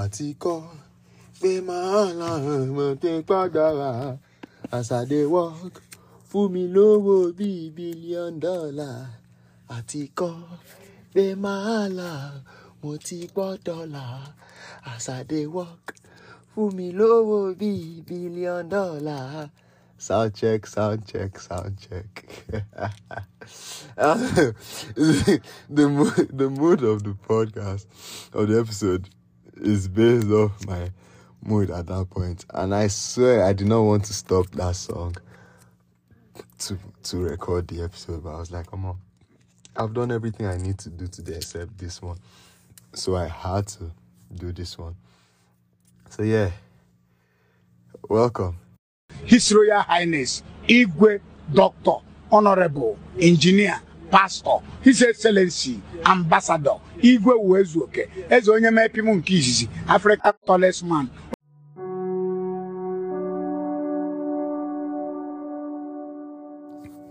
àti kọ́ pé màá láwọn mo ti padà wá as I dey work fún mi lówó bíi bílíọ̀n dọ́là àti kọ́ pé màá là mo ti gbọ́ dọ́là as I dey work fún mi lówó bíi bílíọ̀n dọ́là. Sound check, sound check, sound check. the the mood of the podcast, of the episode, is based off my mood at that point, and I swear I did not want to stop that song to to record the episode, but I was like, come on, I've done everything I need to do today except this one, so I had to do this one. So yeah, welcome. His Royal Highness Igwe Doctor Honorable Engineer Pastor His Excellency Ambassador Igwe Uwezuoke eze onye mepim nke izizi Africa tallest man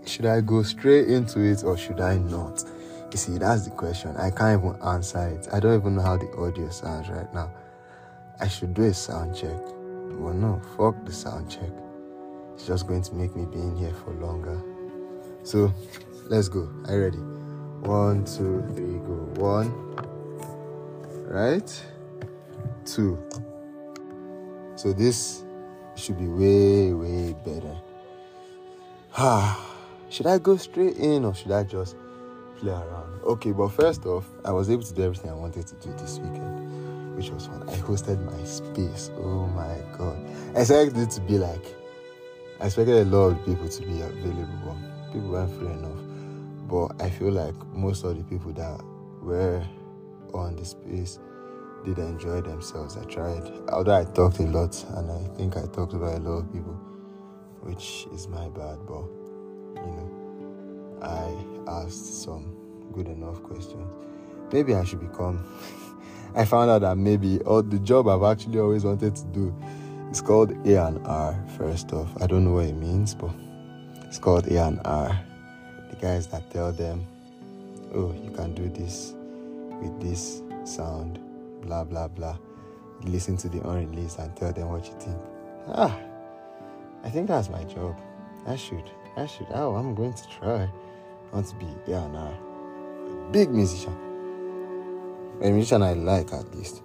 Should I go straight into it or should I not? You see, that's the question. I can't even answer it. I don't even know how the audio sounds right now. I should do a sound check. Well, no, fuck the sound check. It's just going to make me be in here for longer. So, let's go. Are you ready? One, two, three, go. One, right? Two. So, this should be way, way better. Ah, should I go straight in or should I just play around? Okay, but first off, I was able to do everything I wanted to do this weekend, which was fun. I hosted my space. Oh my god. I expected it to be like, I expected a lot of people to be available, but people weren't free enough. But I feel like most of the people that were on the space did enjoy themselves. I tried, although I talked a lot, and I think I talked about a lot of people which is my bad, but you know, I asked some good enough questions. Maybe I should become. I found out that maybe the job I've actually always wanted to do is called A and R. First off, I don't know what it means, but it's called A and R. Guys that tell them, "Oh, you can do this with this sound," blah blah blah. Listen to the unreleased and tell them what you think. Ah. I think that's my job. I should. I should. Oh, I'm going to try. I want to be, yeah, nah, a big musician. A musician I like, at least.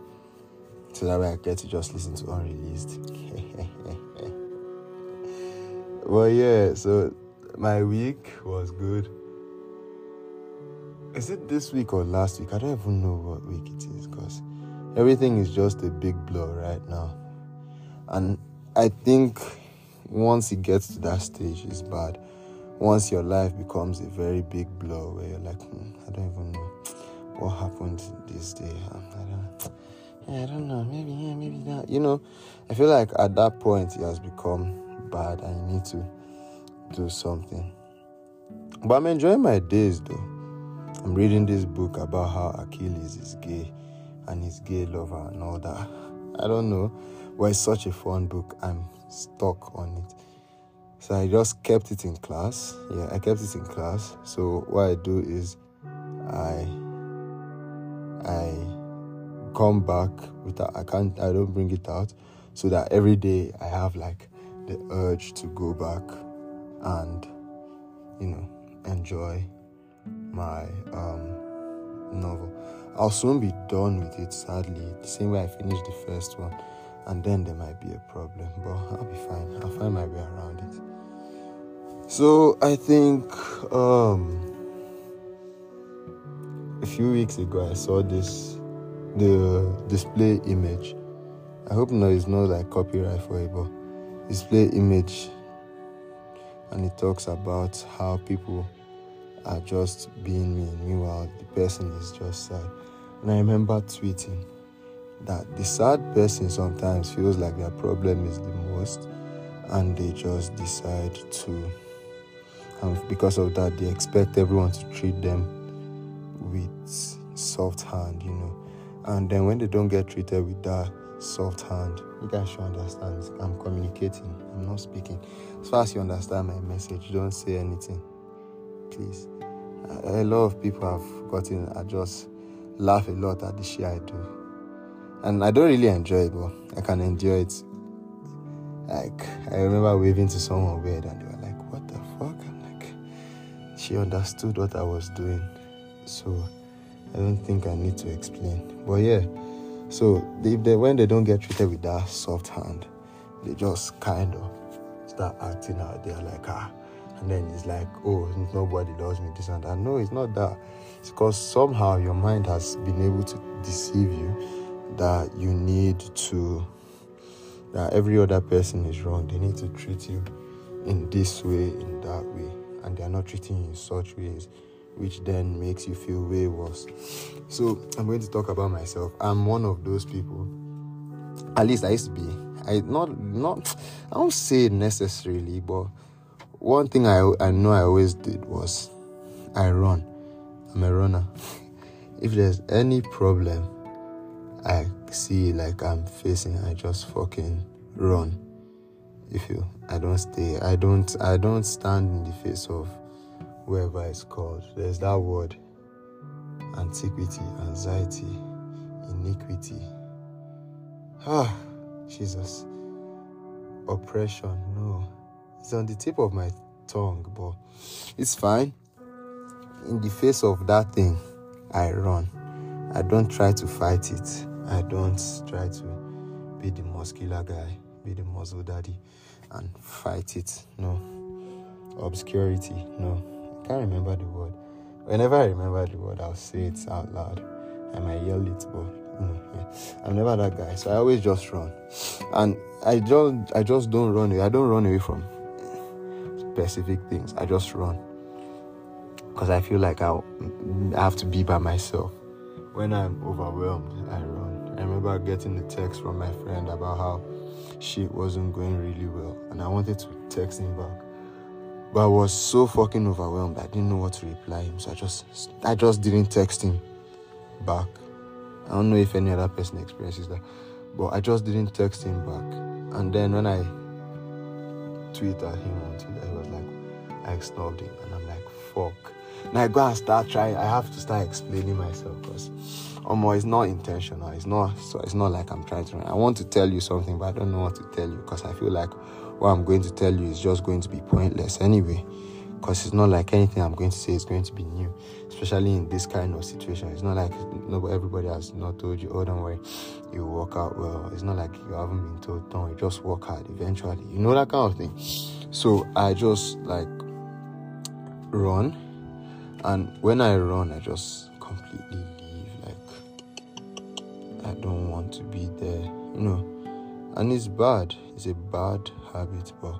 So that way I get to just listen to unreleased. well, yeah, so my week was good. Is it this week or last week? I don't even know what week it is because everything is just a big blur right now. And I think once it gets to that stage, it's bad. Once your life becomes a very big blur where you're like, hmm, I don't even know what happened this day. I don't, I don't know. Maybe yeah, maybe that. You know, I feel like at that point it has become bad, and you need to do something. But I'm enjoying my days though. I'm reading this book about how Achilles is gay and his gay lover and all that. I don't know. Well, it's such a fun book. I'm stuck on it. So I just kept it in class. Yeah, I kept it in class. So what I do is I I come back without I can't I don't bring it out so that every day I have like the urge to go back and you know enjoy my um novel. I'll soon be done with it sadly, the same way I finished the first one and then there might be a problem, but I'll be fine. I'll find my way around it. So I think um, a few weeks ago I saw this the display image. I hope no, it's not like copyright for it, but display image, and it talks about how people are just being mean. Meanwhile, the person is just sad. And I remember tweeting that the sad person sometimes feels like their problem is the most and they just decide to and because of that they expect everyone to treat them with soft hand you know and then when they don't get treated with that soft hand. You guys should understand. I'm communicating. I'm not speaking. As far as you understand my message don't say anything. Please. A lot of people have gotten i just laugh a lot at the shit i do. And I don't really enjoy it, but I can endure it. Like I remember waving to someone weird, and they were like, "What the fuck?" I'm like, she understood what I was doing, so I don't think I need to explain. But yeah, so if they when they don't get treated with that soft hand, they just kind of start acting out. They're like, ah, and then it's like, oh, nobody loves me, this and that. No, it's not that. It's because somehow your mind has been able to deceive you that you need to, that every other person is wrong. They need to treat you in this way, in that way, and they are not treating you in such ways, which then makes you feel way worse. So I'm going to talk about myself. I'm one of those people. At least I used to be. I not not I don't say necessarily, but one thing I, I know I always did was I run. I'm a runner. if there's any problem I see like I'm facing, I just fucking run. If you I don't stay. I don't I don't stand in the face of whoever it's called. There's that word. Antiquity, anxiety, iniquity. Ah, Jesus. Oppression, no it's on the tip of my tongue, but it's fine. In the face of that thing, I run. I don't try to fight it. I don't try to be the muscular guy, be the muscle daddy, and fight it. No. Obscurity. No. I can't remember the word. Whenever I remember the word, I'll say it out loud. I might yell it, but mm, you I'm never that guy. So I always just run, and I don't. I just don't run away. I don't run away from specific things. I just run because I feel like I have to be by myself. When I'm overwhelmed, I run. I remember getting a text from my friend about how shit wasn't going really well, and I wanted to text him back, but I was so fucking overwhelmed. I didn't know what to reply him, so I just I just didn't text him back. I don't know if any other person experiences that, but I just didn't text him back. And then when I tweet at him on Twitter, he was like, I snubbed him. And I'm like, fuck. Now I go and start trying, I have to start explaining myself because um, it's not intentional. It's not so it's not like I'm trying to I want to tell you something, but I don't know what to tell you because I feel like what I'm going to tell you is just going to be pointless anyway because it's not like anything I'm going to say is going to be new, especially in this kind of situation. It's not like no, everybody has not told you, oh, don't worry, you work out well. It's not like you haven't been told, don't worry, just work hard eventually, you know, that kind of thing. So I just like run, and when I run, I just completely leave. Like, I don't want to be there, you know, and it's bad, it's a bad habit, but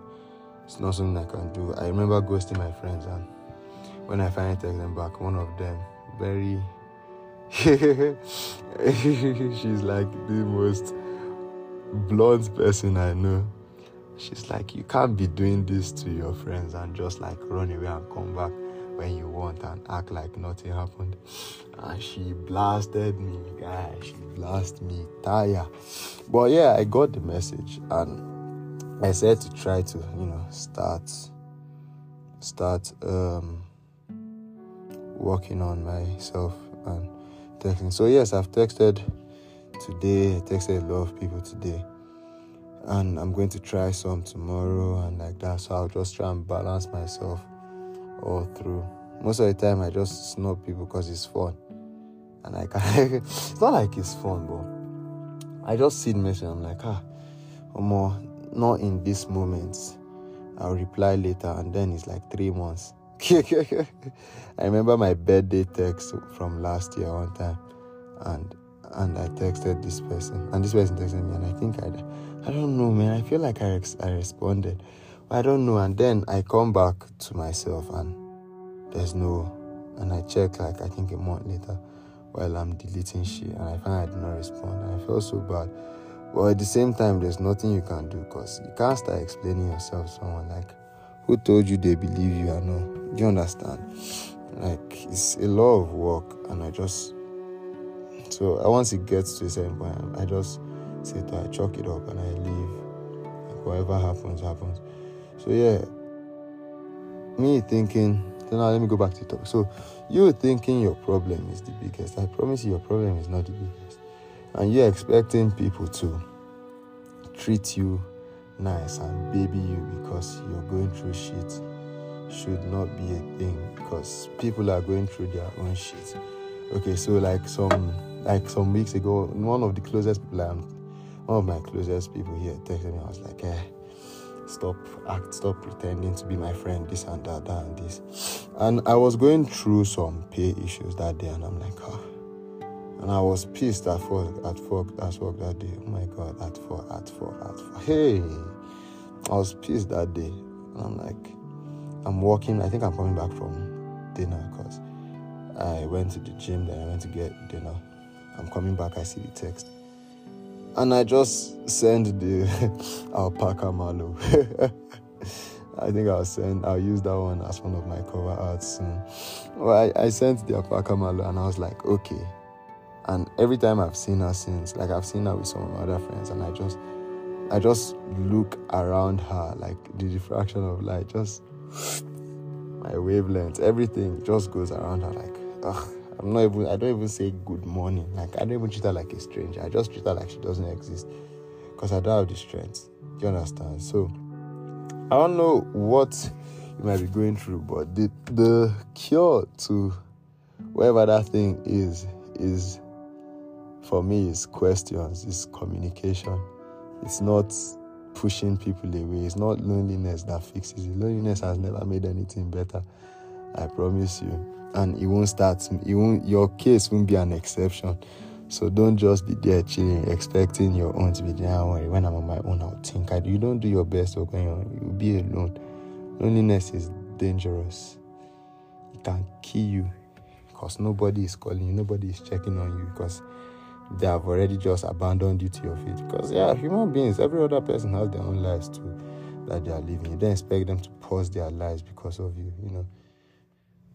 it's not something I can do. I remember ghosting my friends, and when I finally text them back, one of them, very, she's like the most blunt person I know. She's like, you can't be doing this to your friends and just like run away and come back when you want and act like nothing happened. And she blasted me, guy. She blasted me, tire. But yeah, I got the message and I said to try to, you know, start start um working on myself and texting. So yes, I've texted today, I texted a lot of people today. And I'm going to try some tomorrow and like that. So I'll just try and balance myself all through. Most of the time I just snub people because it's fun. And I can it's not like it's fun, but I just see the message, I'm like, ah, more not in this moment. I'll reply later, and then it's like three months. I remember my birthday text from last year one time, and and I texted this person, and this person texted me, and I think I, I don't know, man. I feel like I I responded, I don't know. And then I come back to myself, and there's no, and I check like I think a month later, while I'm deleting shit, and I find I did not respond, and I felt so bad. But at the same time, there's nothing you can do because you can't start explaining yourself to someone like, who told you they believe you? I know. Do you understand? Like, it's a lot of work, and I just. So once it gets to a certain point, I just say to I chalk it up and I leave. Like, whatever happens, happens. So yeah, me thinking. So now let me go back to the. So you thinking your problem is the biggest. I promise you, your problem is not the biggest and you're expecting people to treat you nice and baby you because you're going through shit should not be a thing because people are going through their own shit. Okay, so like some like some weeks ago, one of the closest people I'm one of my closest people here texted me, I was like, eh, stop act stop pretending to be my friend, this and that, that and this. And I was going through some pay issues that day and I'm like, ah. And I was pissed at work at work at work that day. Oh my god, at four, at four, at four. Hey I was pissed that day. And I'm like, I'm walking, I think I'm coming back from dinner because I went to the gym, then I went to get dinner. I'm coming back, I see the text. And I just send the alpaca malo. I think I'll send, I'll use that one as one of my cover arts soon. Well, I, I sent the alpaca malo and I was like, okay. And every time I've seen her since, like I've seen her with some of my other friends, and I just, I just look around her, like the diffraction of light, just my wavelength, everything just goes around her like, ugh. I'm not even, I don't even say good morning. Like, I don't even treat her like a stranger. I just treat her like she doesn't exist because I don't have the strength. Do you understand? So, I don't know what you might be going through, but the, the cure to whatever that thing is, is for me, is questions, it's communication. It's not pushing people away. It's not loneliness that fixes it. Loneliness has never made anything better. I promise you. And it won't start. It won't. Your case won't be an exception. So don't just be there chilling, expecting your own to be there. When I'm on my own, I'll think. I, you don't do your best or going on, you'll be alone. Loneliness is dangerous. It can kill you because nobody is calling you, nobody is checking on you because they have already just abandoned you to your fate. Because yeah, human beings, every other person has their own lives too that they are living. You don't expect them to pause their lives because of you, you know.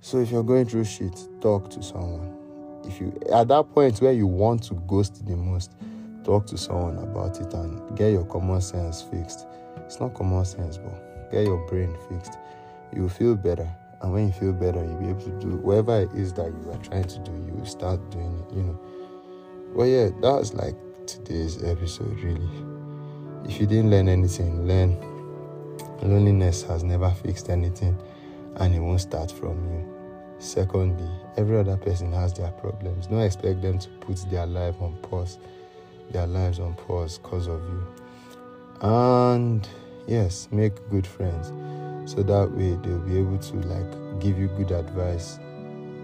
So if you're going through shit, talk to someone. If you at that point where you want to ghost the most, talk to someone about it and get your common sense fixed. It's not common sense, but get your brain fixed. You will feel better. And when you feel better, you'll be able to do whatever it is that you are trying to do, you will start doing it, you know. Well, yeah, that was like today's episode, really. If you didn't learn anything, learn. Loneliness has never fixed anything and it won't start from you. Secondly, every other person has their problems. Don't expect them to put their life on pause, their lives on pause because of you. And yes, make good friends so that way they'll be able to like give you good advice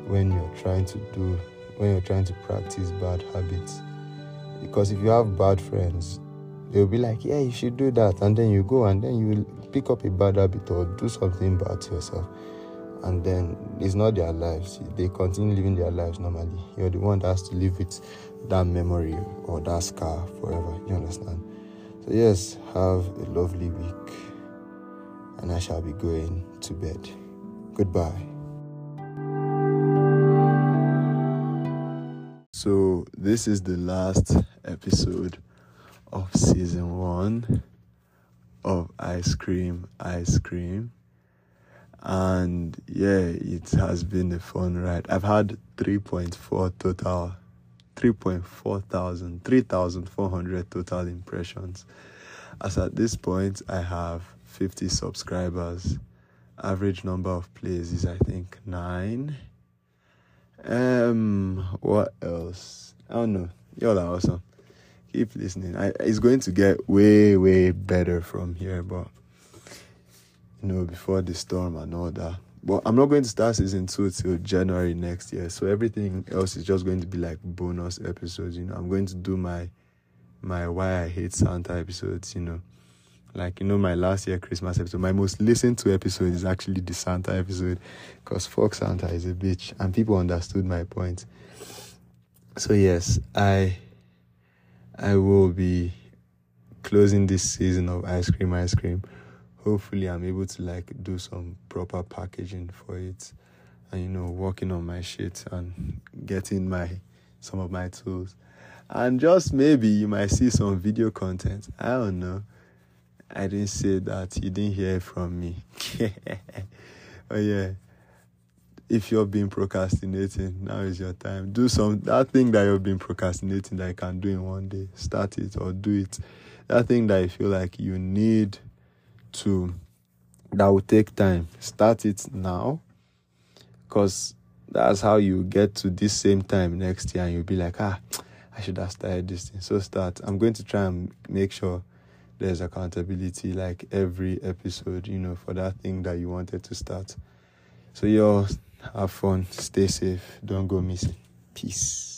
when you're trying to do when you're trying to practice bad habits. Because if you have bad friends, they'll be like, Yeah, you should do that. And then you go and then you pick up a bad habit or do something bad to yourself. And then it's not their lives. They continue living their lives normally. You're the one that has to live with that memory or that scar forever. You understand? So, yes, have a lovely week. And I shall be going to bed. Goodbye. So, this is the last episode of season one of Ice Cream, Ice Cream. And yeah, it has been a fun ride. I've had 3.4 total, 3.4 thousand, 3,400 total impressions. As at this point, I have 50 subscribers. Average number of plays is, I think, nine. Um, what else? I don't know. Y'all are awesome. Keep listening. I, it's going to get way, way better from here, but you know, before the storm and all that. But I'm not going to start season two till January next year. So everything else is just going to be like bonus episodes. You know, I'm going to do my my why I hate Santa episodes. You know, like you know my last year Christmas episode. My most listened to episode is actually the Santa episode, cause fuck Santa is a bitch, and people understood my point. So yes, I I will be closing this season of ice cream, ice cream hopefully I'm able to like do some proper packaging for it and you know working on my shit and getting my some of my tools and just maybe you might see some video content i don't know i didn't say that you didn't hear from me oh yeah if you've been procrastinating, now is your time. Do some that thing that you've been procrastinating that you can do in one day. Start it or do it. That thing that you feel like you need to that will take time. Start it now. Cause that's how you get to this same time next year and you'll be like, ah, I should have started this thing. So start. I'm going to try and make sure there's accountability like every episode, you know, for that thing that you wanted to start. So, y'all have fun, stay safe, don't go missing. Peace.